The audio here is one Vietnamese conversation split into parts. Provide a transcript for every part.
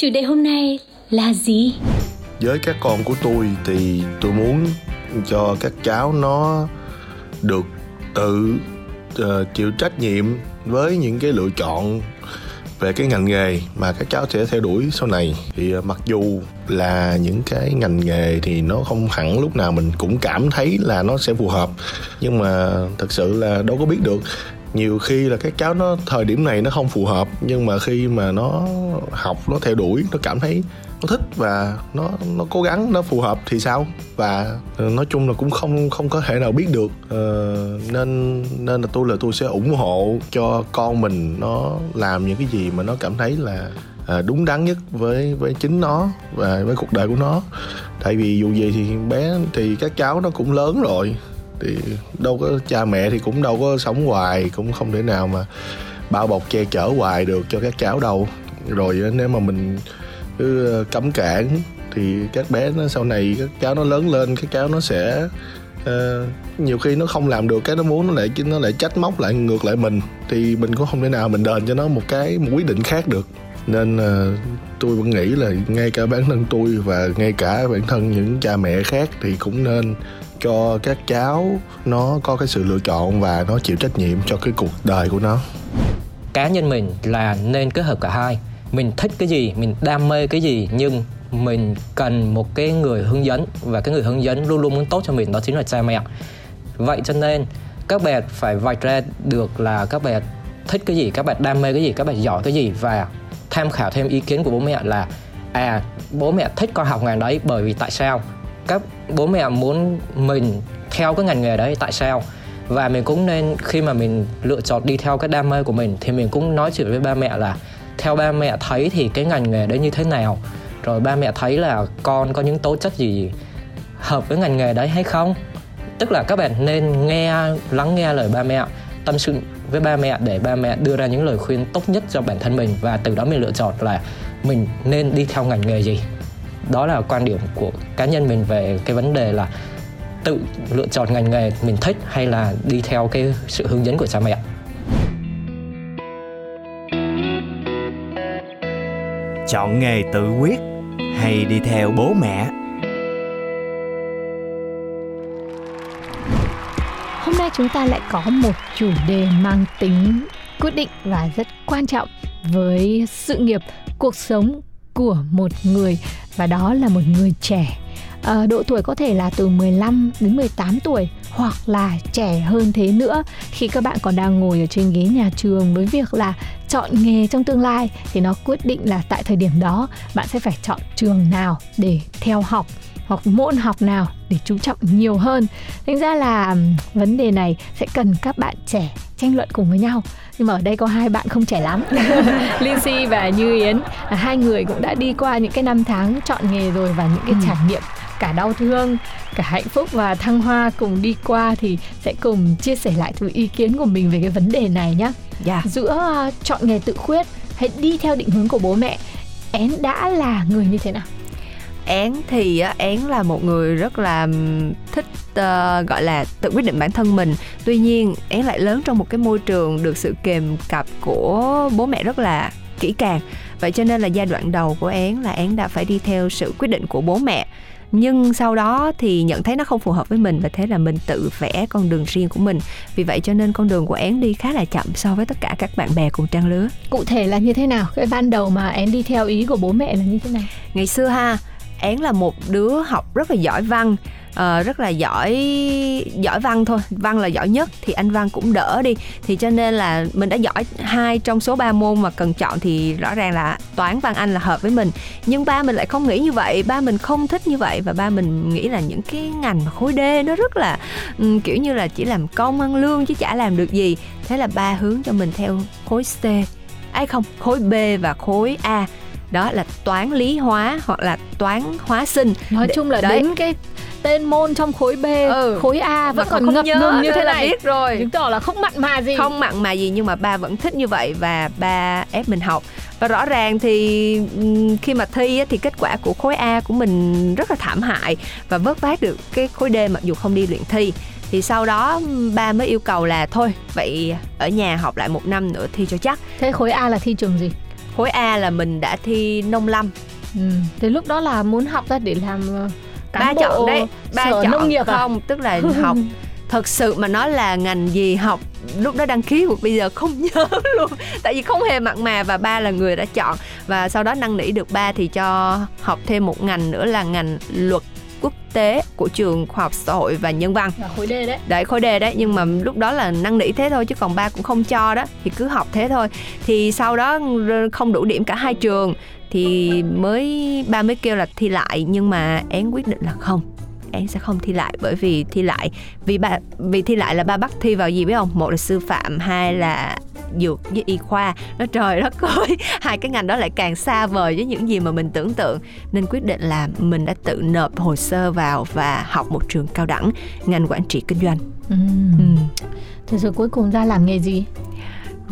Chủ đề hôm nay là gì? với các con của tôi thì tôi muốn cho các cháu nó được tự uh, chịu trách nhiệm với những cái lựa chọn về cái ngành nghề mà các cháu sẽ theo đuổi sau này thì uh, mặc dù là những cái ngành nghề thì nó không hẳn lúc nào mình cũng cảm thấy là nó sẽ phù hợp nhưng mà thật sự là đâu có biết được nhiều khi là các cháu nó thời điểm này nó không phù hợp nhưng mà khi mà nó học nó theo đuổi nó cảm thấy nó thích và nó nó cố gắng nó phù hợp thì sao? Và ờ, nói chung là cũng không không có thể nào biết được ờ, nên nên là tôi là tôi sẽ ủng hộ cho con mình nó làm những cái gì mà nó cảm thấy là à, đúng đắn nhất với với chính nó và với cuộc đời của nó. Tại vì dù gì thì bé thì các cháu nó cũng lớn rồi thì đâu có cha mẹ thì cũng đâu có sống hoài cũng không thể nào mà bao bọc che chở hoài được cho các cháu đâu. Rồi nếu mà mình cứ ờ, cấm cản thì các bé nó sau này các cháu nó lớn lên các cháu nó sẽ uh, nhiều khi nó không làm được cái nó muốn nó lại nó lại trách móc lại ngược lại mình thì mình cũng không thể nào mình đền cho nó một cái một quyết định khác được. Nên uh, tôi vẫn nghĩ là ngay cả bản thân tôi và ngay cả bản thân những cha mẹ khác thì cũng nên cho các cháu, nó có cái sự lựa chọn và nó chịu trách nhiệm cho cái cuộc đời của nó. Cá nhân mình là nên kết hợp cả hai. Mình thích cái gì, mình đam mê cái gì, nhưng mình cần một cái người hướng dẫn và cái người hướng dẫn luôn luôn muốn tốt cho mình, đó chính là cha mẹ. Vậy cho nên, các bạn phải vạch ra được là các bạn thích cái gì, các bạn đam mê cái gì, các bạn giỏi cái gì và tham khảo thêm ý kiến của bố mẹ là à bố mẹ thích con học ngành đấy bởi vì tại sao? Các bố mẹ muốn mình theo cái ngành nghề đấy, tại sao? Và mình cũng nên, khi mà mình lựa chọn đi theo cái đam mê của mình, thì mình cũng nói chuyện với ba mẹ là, theo ba mẹ thấy thì cái ngành nghề đấy như thế nào? Rồi ba mẹ thấy là con có những tố chất gì hợp với ngành nghề đấy hay không? Tức là các bạn nên nghe, lắng nghe lời ba mẹ, tâm sự với ba mẹ để ba mẹ đưa ra những lời khuyên tốt nhất cho bản thân mình. Và từ đó mình lựa chọn là mình nên đi theo ngành nghề gì? Đó là quan điểm của cá nhân mình về cái vấn đề là tự lựa chọn ngành nghề mình thích hay là đi theo cái sự hướng dẫn của cha mẹ chọn nghề tự quyết hay đi theo bố mẹ? Hôm nay chúng ta lại có một chủ đề mang tính quyết định và rất quan trọng với sự nghiệp, cuộc sống của một người và đó là một người trẻ. À, độ tuổi có thể là từ 15 đến 18 tuổi hoặc là trẻ hơn thế nữa. Khi các bạn còn đang ngồi ở trên ghế nhà trường với việc là chọn nghề trong tương lai thì nó quyết định là tại thời điểm đó bạn sẽ phải chọn trường nào để theo học hoặc môn học nào để chú trọng nhiều hơn. Thành ra là vấn đề này sẽ cần các bạn trẻ tranh luận cùng với nhau. Nhưng mà ở đây có hai bạn không trẻ lắm. Lindsay và Như Yến hai người cũng đã đi qua những cái năm tháng chọn nghề rồi và những cái ừ. trải nghiệm cả đau thương cả hạnh phúc và thăng hoa cùng đi qua thì sẽ cùng chia sẻ lại từ ý kiến của mình về cái vấn đề này nhé yeah. giữa chọn nghề tự khuyết hay đi theo định hướng của bố mẹ én đã là người như thế nào? Én thì én là một người rất là thích uh, gọi là tự quyết định bản thân mình. Tuy nhiên én lại lớn trong một cái môi trường được sự kèm cặp của bố mẹ rất là kỹ càng vậy cho nên là giai đoạn đầu của én là én đã phải đi theo sự quyết định của bố mẹ. Nhưng sau đó thì nhận thấy nó không phù hợp với mình và thế là mình tự vẽ con đường riêng của mình. Vì vậy cho nên con đường của én đi khá là chậm so với tất cả các bạn bè cùng trang lứa. Cụ thể là như thế nào? Cái ban đầu mà én đi theo ý của bố mẹ là như thế nào? Ngày xưa ha én là một đứa học rất là giỏi văn ờ, rất là giỏi giỏi văn thôi. Văn là giỏi nhất thì anh văn cũng đỡ đi. Thì cho nên là mình đã giỏi hai trong số ba môn mà cần chọn thì rõ ràng là toán văn anh là hợp với mình. Nhưng ba mình lại không nghĩ như vậy ba mình không thích như vậy và ba mình nghĩ là những cái ngành mà khối D nó rất là ừm, kiểu như là chỉ làm công ăn lương chứ chả làm được gì. Thế là ba hướng cho mình theo khối C. Ai không khối B và khối A. Đó là toán lý hóa hoặc là toán hóa sinh. Nói chung là đấy. đến cái tên môn trong khối B, Ừ. khối A vẫn Mà còn ngập ngừng như thế này. biết rồi Chứng tỏ là không mặn mà gì. không mặn mà gì nhưng mà ba vẫn thích như vậy và ba ép mình học và rõ ràng thì khi mà thi thì kết quả của khối A của mình rất là thảm hại và vớt vát được cái khối D mặc dù không đi luyện thi thì sau đó ba mới yêu cầu là thôi vậy ở nhà học lại một năm nữa thi cho chắc Thế khối A là thi trường gì? khối A là mình đã thi nông lâm Ừ. Thế lúc đó là muốn học ra để làm ờ, ba chọn đấy ba chọn. nông nghiệp à? không tức là học. Thật sự mà nói là ngành gì học lúc đó đăng ký cuộc bây giờ không nhớ luôn. Tại vì không hề mặn mà và ba là người đã chọn. Và sau đó năn nỉ được ba thì cho học thêm một ngành nữa là ngành luật quốc tế của trường khoa học xã hội và nhân văn. Là khối D đấy. đấy khối D đấy. Nhưng mà lúc đó là năn nỉ thế thôi chứ còn ba cũng không cho đó. Thì cứ học thế thôi. Thì sau đó không đủ điểm cả hai trường thì mới ba mới kêu là thi lại nhưng mà én quyết định là không én sẽ không thi lại bởi vì thi lại vì ba vì thi lại là ba bắt thi vào gì biết không một là sư phạm hai là dược với y khoa nó trời đất ơi hai cái ngành đó lại càng xa vời với những gì mà mình tưởng tượng nên quyết định là mình đã tự nộp hồ sơ vào và học một trường cao đẳng ngành quản trị kinh doanh Ừ. ừ. Thế rồi cuối cùng ra làm nghề gì?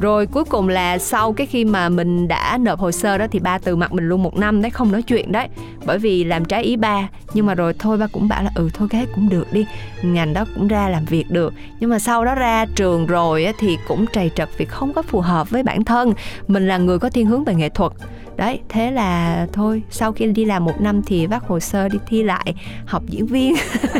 Rồi cuối cùng là sau cái khi mà mình đã nộp hồ sơ đó thì ba từ mặt mình luôn một năm đấy, không nói chuyện đấy. Bởi vì làm trái ý ba, nhưng mà rồi thôi ba cũng bảo là ừ thôi cái cũng được đi, ngành đó cũng ra làm việc được. Nhưng mà sau đó ra trường rồi thì cũng trầy trật vì không có phù hợp với bản thân. Mình là người có thiên hướng về nghệ thuật. Đấy, thế là thôi, sau khi đi làm một năm thì vác hồ sơ đi thi lại học diễn viên.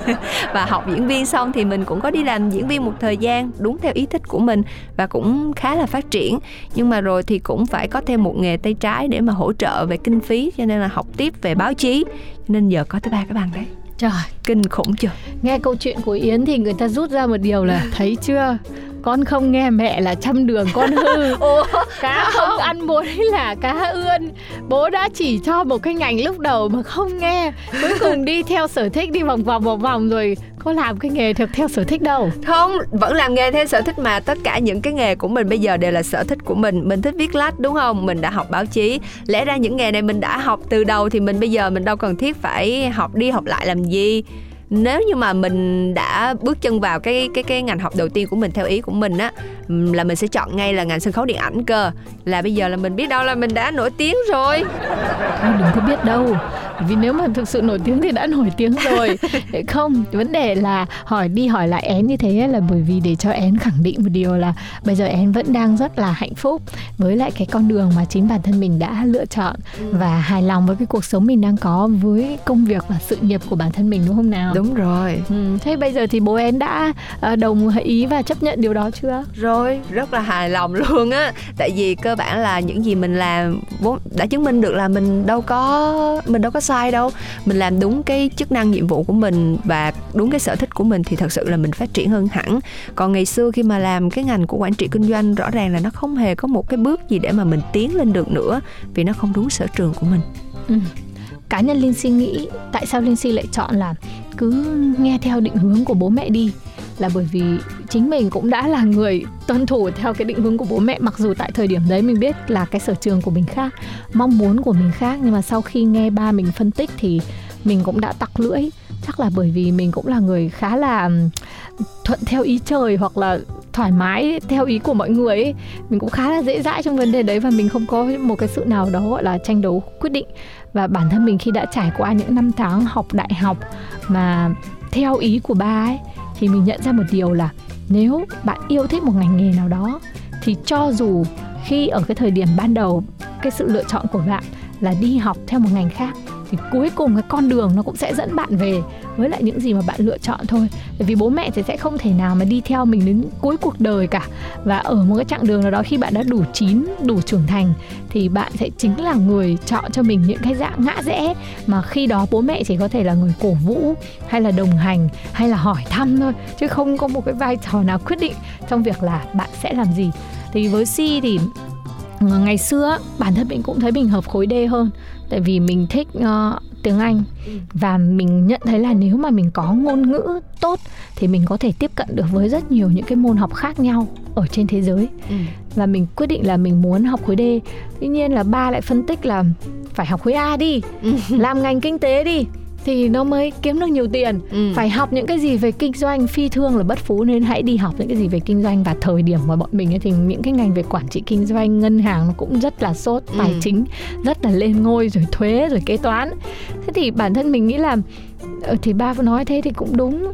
Và học diễn viên xong thì mình cũng có đi làm diễn viên một thời gian, đúng theo ý thích của mình. Và cũng khá là phát triển. Nhưng mà rồi thì cũng phải có thêm một nghề tay trái để mà hỗ trợ về kinh phí cho nên là học tiếp về báo chí. Cho nên giờ có tới ba cái bằng đấy. Trời, kinh khủng chưa? Nghe câu chuyện của Yến thì người ta rút ra một điều là thấy chưa? Con không nghe mẹ là trăm đường con hư. Cá không ăn đấy là cá ươn. Bố đã chỉ cho một cái ngành lúc đầu mà không nghe. Cuối cùng đi theo sở thích đi vòng vòng vòng vòng rồi Có làm cái nghề theo, theo sở thích đâu. Không vẫn làm nghề theo sở thích mà. Tất cả những cái nghề của mình bây giờ đều là sở thích của mình. Mình thích viết lách đúng không? Mình đã học báo chí. Lẽ ra những nghề này mình đã học từ đầu thì mình bây giờ mình đâu cần thiết phải học đi học lại làm gì nếu như mà mình đã bước chân vào cái cái cái ngành học đầu tiên của mình theo ý của mình á là mình sẽ chọn ngay là ngành sân khấu điện ảnh cơ. Là bây giờ là mình biết đâu là mình đã nổi tiếng rồi. Thôi đừng có biết đâu. Vì nếu mà thực sự nổi tiếng thì đã nổi tiếng rồi. Không, vấn đề là hỏi đi hỏi lại én như thế là bởi vì để cho én khẳng định một điều là Bây giờ én vẫn đang rất là hạnh phúc Với lại cái con đường mà chính bản thân mình đã lựa chọn Và hài lòng với cái cuộc sống mình đang có Với công việc và sự nghiệp của bản thân mình đúng không nào? Đúng rồi. Ừ, thế bây giờ thì bố én đã ờ, đồng ý và chấp nhận điều đó chưa? rồi rất là hài lòng luôn á. Tại vì cơ bản là những gì mình làm vốn đã chứng minh được là mình đâu có mình đâu có sai đâu. Mình làm đúng cái chức năng nhiệm vụ của mình và đúng cái sở thích của mình thì thật sự là mình phát triển hơn hẳn. Còn ngày xưa khi mà làm cái ngành của quản trị kinh doanh rõ ràng là nó không hề có một cái bước gì để mà mình tiến lên được nữa vì nó không đúng sở trường của mình. Ừ. Cá nhân Linh Si nghĩ tại sao Linh Si lại chọn là cứ nghe theo định hướng của bố mẹ đi. Là bởi vì chính mình cũng đã là người tuân thủ theo cái định hướng của bố mẹ, mặc dù tại thời điểm đấy mình biết là cái sở trường của mình khác, mong muốn của mình khác, nhưng mà sau khi nghe ba mình phân tích thì mình cũng đã tặc lưỡi. Chắc là bởi vì mình cũng là người khá là thuận theo ý trời hoặc là thoải mái theo ý của mọi người ấy. mình cũng khá là dễ dãi trong vấn đề đấy và mình không có một cái sự nào đó, gọi là, tranh đấu quyết định và bản thân mình khi đã trải qua những năm tháng học đại học mà theo ý của ba ấy, thì mình nhận ra một điều là nếu bạn yêu thích một ngành nghề nào đó, thì cho dù khi ở cái thời điểm ban đầu cái sự lựa chọn của bạn là đi học theo một ngành khác, thì cuối cùng cái con đường nó cũng sẽ dẫn bạn về với lại những gì mà bạn lựa chọn thôi. Bởi vì bố mẹ thì sẽ không thể nào mà đi theo mình đến cuối cuộc đời cả. Và ở một cái chặng đường nào đó khi bạn đã đủ chín, đủ trưởng thành, thì bạn sẽ chính là người chọn cho mình những cái dạng ngã rẽ mà khi đó bố mẹ chỉ có thể là người cổ vũ, hay là đồng hành, hay là hỏi thăm thôi, chứ không có một cái vai trò nào quyết định trong việc là bạn sẽ làm gì. Thì với si thì ờ, ngày xưa bản thân mình cũng thấy mình hợp khối D hơn tại vì mình thích uh, tiếng Anh. Và mình nhận thấy là nếu mà mình có ngôn ngữ tốt thì mình có thể tiếp cận được với rất nhiều những cái môn học khác nhau ở trên thế giới. Ừ. và mình quyết định là mình muốn học khối D. Tuy nhiên là ba lại phân tích là phải học khối A đi làm ngành kinh tế đi thì nó mới kiếm được nhiều tiền Ừ. phải học những cái gì về kinh doanh phi thương là bất phú nên hãy đi học những cái gì về kinh doanh và thời điểm mà bọn mình ấy thì những cái ngành về quản trị kinh doanh ngân hàng nó cũng rất là sốt tài Ừ. chính rất là lên ngôi rồi thuế rồi kế toán thế thì bản thân mình nghĩ là ờ, thì ba nói thế thì cũng đúng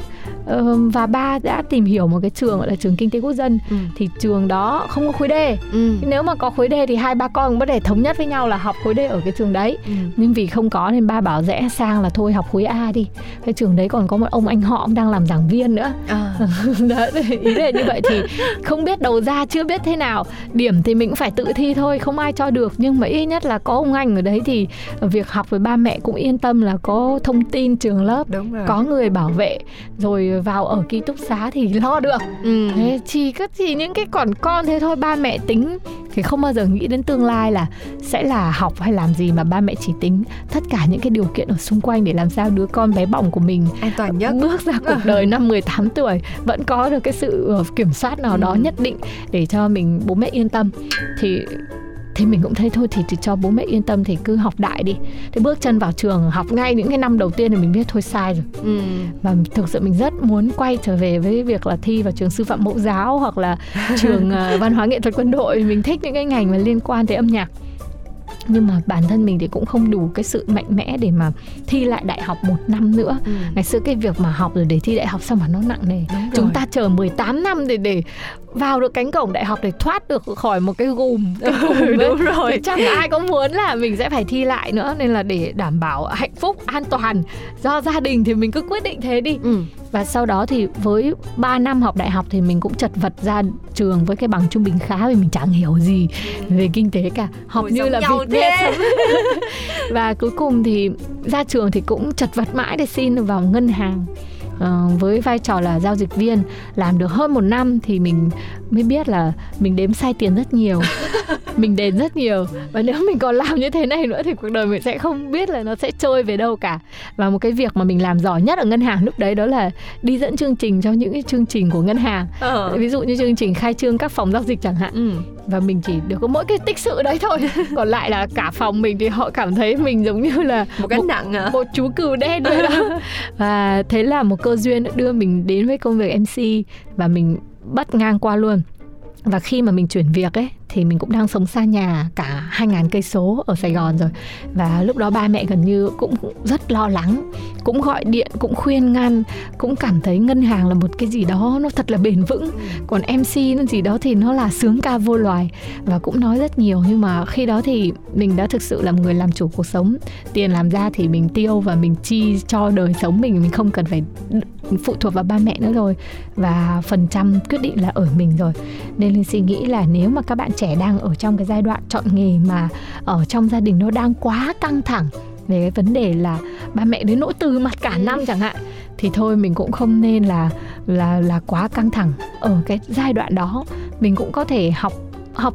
và ba đã tìm hiểu một cái trường gọi là trường kinh tế quốc dân. Ừ. thì trường đó không có khối D. Ừ. nếu mà có khối D thì hai ba con cũng có thể thống nhất với nhau là học khối D ở cái trường đấy. Ừ. nhưng vì không có nên ba bảo rẽ sang là thôi học khối A đi. Cái trường đấy còn có một ông anh họ ông đang làm giảng viên nữa. À. đấy, ý là như vậy thì không biết đầu ra chưa biết thế nào. Điểm thì mình cũng phải tự thi thôi không ai cho được. Nhưng mà ít nhất là có ông anh ở đấy thì việc học với ba mẹ cũng yên tâm là có thông tin trường lớp có người bảo vệ. Rồi vào ở ký túc xá thì lo được Ừ. Thế chỉ có chỉ những cái còn con thế thôi ba mẹ tính thì không bao giờ nghĩ đến tương lai là sẽ là học hay làm gì mà ba mẹ chỉ tính tất cả những cái điều kiện ở xung quanh để làm sao đứa con bé bỏng của mình An toàn nhất. bước ra cuộc đời năm 18 tuổi vẫn có được cái sự ờ, kiểm soát nào đó Ừ. nhất định để cho mình bố mẹ yên tâm thì thì mình cũng thấy thôi thì, thì cho bố mẹ yên tâm thì cứ học đại đi. Thì bước chân vào trường học ngay những cái năm đầu tiên thì mình biết thôi sai rồi. Ừ. và thực sự mình rất muốn quay trở về với việc là thi vào trường sư phạm mẫu giáo hoặc là trường ờ, văn hóa nghệ thuật quân đội. Mình thích những cái ngành mà liên quan tới âm nhạc nhưng mà bản thân mình thì cũng không đủ cái sự mạnh mẽ để mà thi lại đại học một năm nữa Ừ. ngày xưa cái việc mà học rồi để thi đại học sao mà nó nặng nề chúng ta chờ 18 năm để để vào được cánh cổng đại học để thoát được khỏi một cái gùm cái gùm ấy. Đúng rồi. Thì chẳng ai có muốn là mình sẽ phải thi lại nữa nên là để đảm bảo hạnh phúc an toàn do gia đình thì mình cứ quyết định thế đi Ừ. và sau đó thì với 3 năm học đại học thì mình cũng chật vật ra trường với cái bằng trung bình khá vì mình chẳng hiểu gì về kinh tế cả. Học Ôi, như là vịt thế. và cuối cùng thì ra trường thì cũng chật vật mãi để xin vào ngân hàng Ờ, với vai trò là giao dịch viên làm được hơn một năm thì mình mới biết là mình đếm sai tiền rất nhiều. Mình đền rất nhiều. Và nếu mình còn làm như thế này nữa thì cuộc đời mình sẽ không biết là nó sẽ trôi về đâu cả. Và một cái việc mà mình làm giỏi nhất ở ngân hàng lúc đấy đó là đi dẫn chương trình cho những cái chương trình của ngân hàng. Ờ. ví dụ như chương trình khai trương các phòng giao dịch chẳng hạn. Ừ. và mình chỉ được có mỗi cái tích sự đấy thôi. Còn lại là cả phòng mình thì họ cảm thấy mình giống như là Một gánh nặng hả? một chú cừu đen rồi đó. Và thế là một cơ duyên đã đưa mình đến với công việc MC và mình bắt ngang qua luôn và khi mà mình chuyển việc ấy, thì mình cũng đang sống xa nhà cả 2.000 cây số ở Sài Gòn rồi. Và lúc đó ba mẹ gần như cũng rất lo lắng, cũng gọi điện, cũng khuyên ngăn, cũng cảm thấy ngân hàng là một cái gì đó nó thật là bền vững. Còn MC nó gì đó thì nó là sướng ca vô loài. Và cũng nói rất nhiều, nhưng mà khi đó thì mình đã thực sự là người làm chủ cuộc sống. Tiền làm ra thì mình tiêu và mình chi cho đời sống mình mình không cần phải phụ thuộc vào ba mẹ nữa rồi và phần trăm quyết định là ở mình rồi. Nên linh suy nghĩ là nếu mà các bạn trẻ đang ở trong cái giai đoạn chọn nghề mà ở trong gia đình nó đang quá căng thẳng về cái vấn đề là ba mẹ đến nỗi từ mặt cả năm chẳng hạn, thì thôi mình cũng không nên là là là quá căng thẳng ở cái giai đoạn đó. Mình cũng có thể học học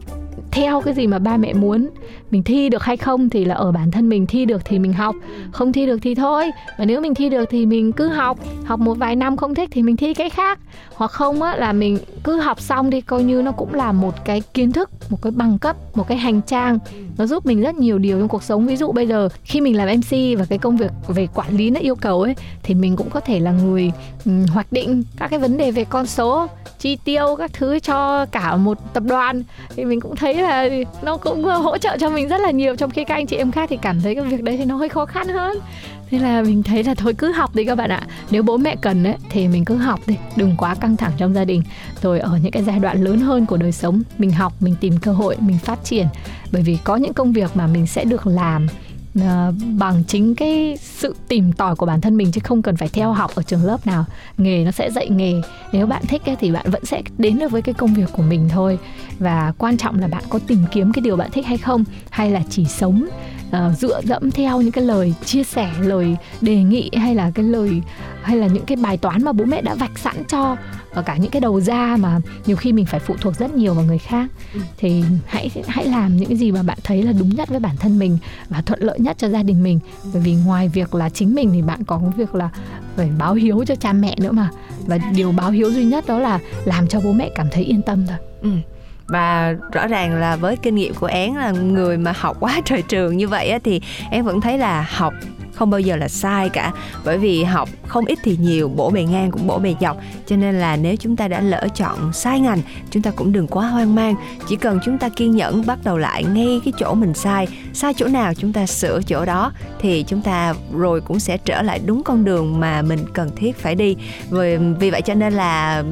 theo cái gì mà ba mẹ muốn mình thi được hay không thì là ở bản thân mình thi được thì mình học không thi được thì thôi. Và nếu mình thi được thì mình cứ học học một vài năm không thích thì mình thi cái khác. Hoặc không á là mình cứ học xong đi coi như nó cũng là một cái kiến thức một cái bằng cấp một cái hành trang. Nó giúp mình rất nhiều điều trong cuộc sống. Ví dụ bây giờ khi mình làm mc và cái công việc về quản lý nó yêu cầu ấy thì mình cũng có thể là người um, hoạch định các cái vấn đề về con số chi tiêu các thứ cho cả một tập đoàn. Thì mình cũng thấy là nó cũng ờ, hỗ trợ cho mình rất là nhiều. Trong khi các anh chị em khác thì cảm thấy cái việc đấy thì nó hơi khó khăn hơn. Thế là mình thấy là thôi cứ học đi các bạn ạ. Nếu bố mẹ cần ấy, thì mình cứ học đi. Đừng quá căng thẳng trong gia đình. Rồi ở những cái giai đoạn lớn hơn của đời sống Mình học, mình tìm cơ hội, mình phát triển. Bởi vì có những công việc mà mình sẽ được làm uh, bằng chính cái sự tìm tòi của bản thân mình chứ không cần phải theo học ở trường lớp nào. Nghề nó sẽ dạy nghề. Nếu bạn thích ấy, thì bạn vẫn sẽ đến được với cái công việc của mình thôi. Và quan trọng là bạn có tìm kiếm cái điều bạn thích hay không hay là chỉ sống uh, dựa dẫm theo những cái lời chia sẻ lời đề nghị hay là cái lời hay là những cái bài toán mà bố mẹ đã vạch sẵn cho ở cả những cái đầu ra mà nhiều khi mình phải phụ thuộc rất nhiều vào người khác. Ừ. thì hãy hãy làm những cái gì mà bạn thấy là đúng nhất với bản thân mình và thuận lợi nhất cho gia đình mình. Bởi vì ngoài việc là chính mình thì bạn có việc là phải báo hiếu cho cha mẹ nữa mà. Và điều báo hiếu duy nhất đó là làm cho bố mẹ cảm thấy yên tâm thôi. Ừ và rõ ràng là với kinh nghiệm của én là người mà học quá trời trường như vậy á, thì én vẫn thấy là học không bao giờ là sai cả. Bởi vì học không ít thì nhiều bổ bề ngang cũng bổ bề dọc. Cho nên là nếu chúng ta đã lỡ chọn sai ngành chúng ta cũng đừng quá hoang mang. Chỉ cần chúng ta kiên nhẫn bắt đầu lại ngay cái chỗ mình sai sai chỗ nào chúng ta sửa chỗ đó thì chúng ta rồi cũng sẽ trở lại đúng con đường mà mình cần thiết phải đi. Vì, vì vậy cho nên là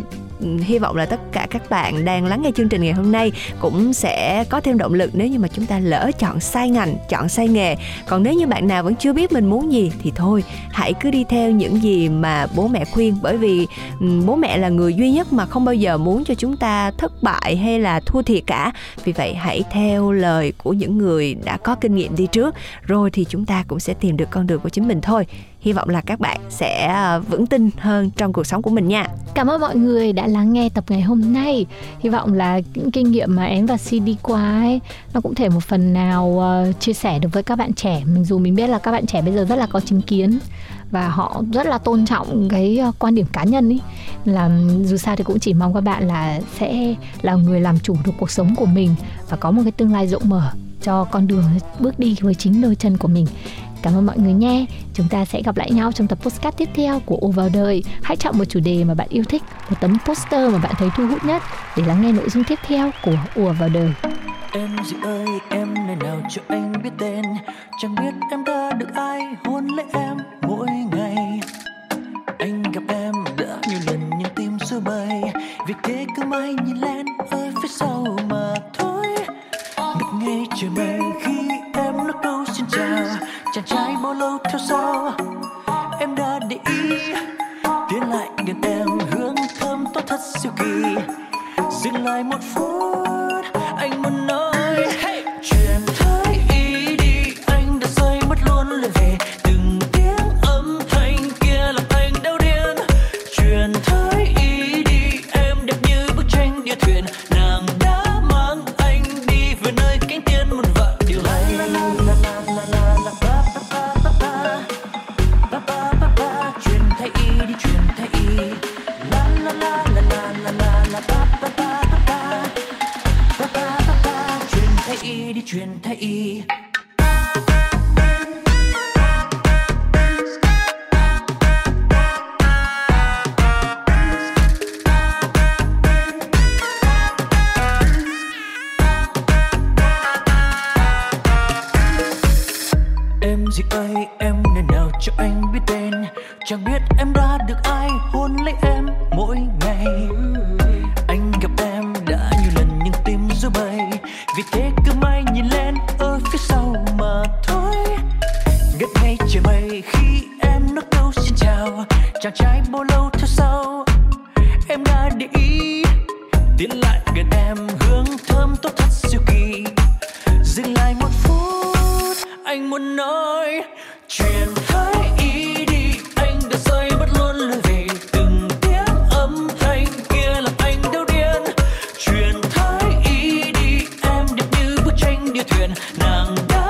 hy vọng là tất cả các bạn đang lắng nghe chương trình ngày hôm nay cũng sẽ có thêm động lực nếu như mà chúng ta lỡ chọn sai ngành, chọn sai nghề. Còn nếu như bạn nào vẫn chưa biết mình muốn gì thì thôi, hãy cứ đi theo những gì mà bố mẹ khuyên. Bởi vì bố mẹ là người duy nhất mà không bao giờ muốn cho chúng ta thất bại hay là thua thiệt cả. Vì vậy hãy theo lời của những người đã có kinh nghiệm đi trước, rồi thì chúng ta cũng sẽ tìm được con đường của chính mình thôi hy vọng là các bạn sẽ ờ, vững tin hơn trong cuộc sống của mình nha. Cảm ơn mọi người đã lắng nghe tập ngày hôm nay. Hy vọng là những kinh nghiệm mà em và si đi qua ấy nó cũng thể một phần nào uh, chia sẻ được với các bạn trẻ. Mình dù mình biết là các bạn trẻ bây giờ rất là có chính kiến và họ rất là tôn trọng cái ờ, quan điểm cá nhân ấy là dù sao thì cũng chỉ mong các bạn là sẽ là người làm chủ được cuộc sống của mình và có một cái tương lai rộng mở cho con đường bước đi với chính đôi chân của mình. Cảm ơn mọi người nhé. Chúng ta sẽ gặp lại nhau trong tập postcard tiếp theo của Ô vào đời. Hãy chọn một chủ đề mà bạn yêu thích, một tấm poster mà bạn thấy thu hút nhất để lắng nghe nội dung tiếp theo của Ô vào đời. Em gì ơi, em nơi nào cho anh biết tên Chẳng biết em đã được ai hôn lấy em mỗi ngày Anh gặp em đã nhiều lần nhưng tim xưa bay Vì thế cứ mãi nhìn lên ở phía sau mà thôi Ngập ngây trời mây khi chàng trai bao lâu theo sau? Em đã để ý, tiến lại gần em hương thơm tốt thật siêu kỳ. Dừng lại một phút em mỗi ngày. ng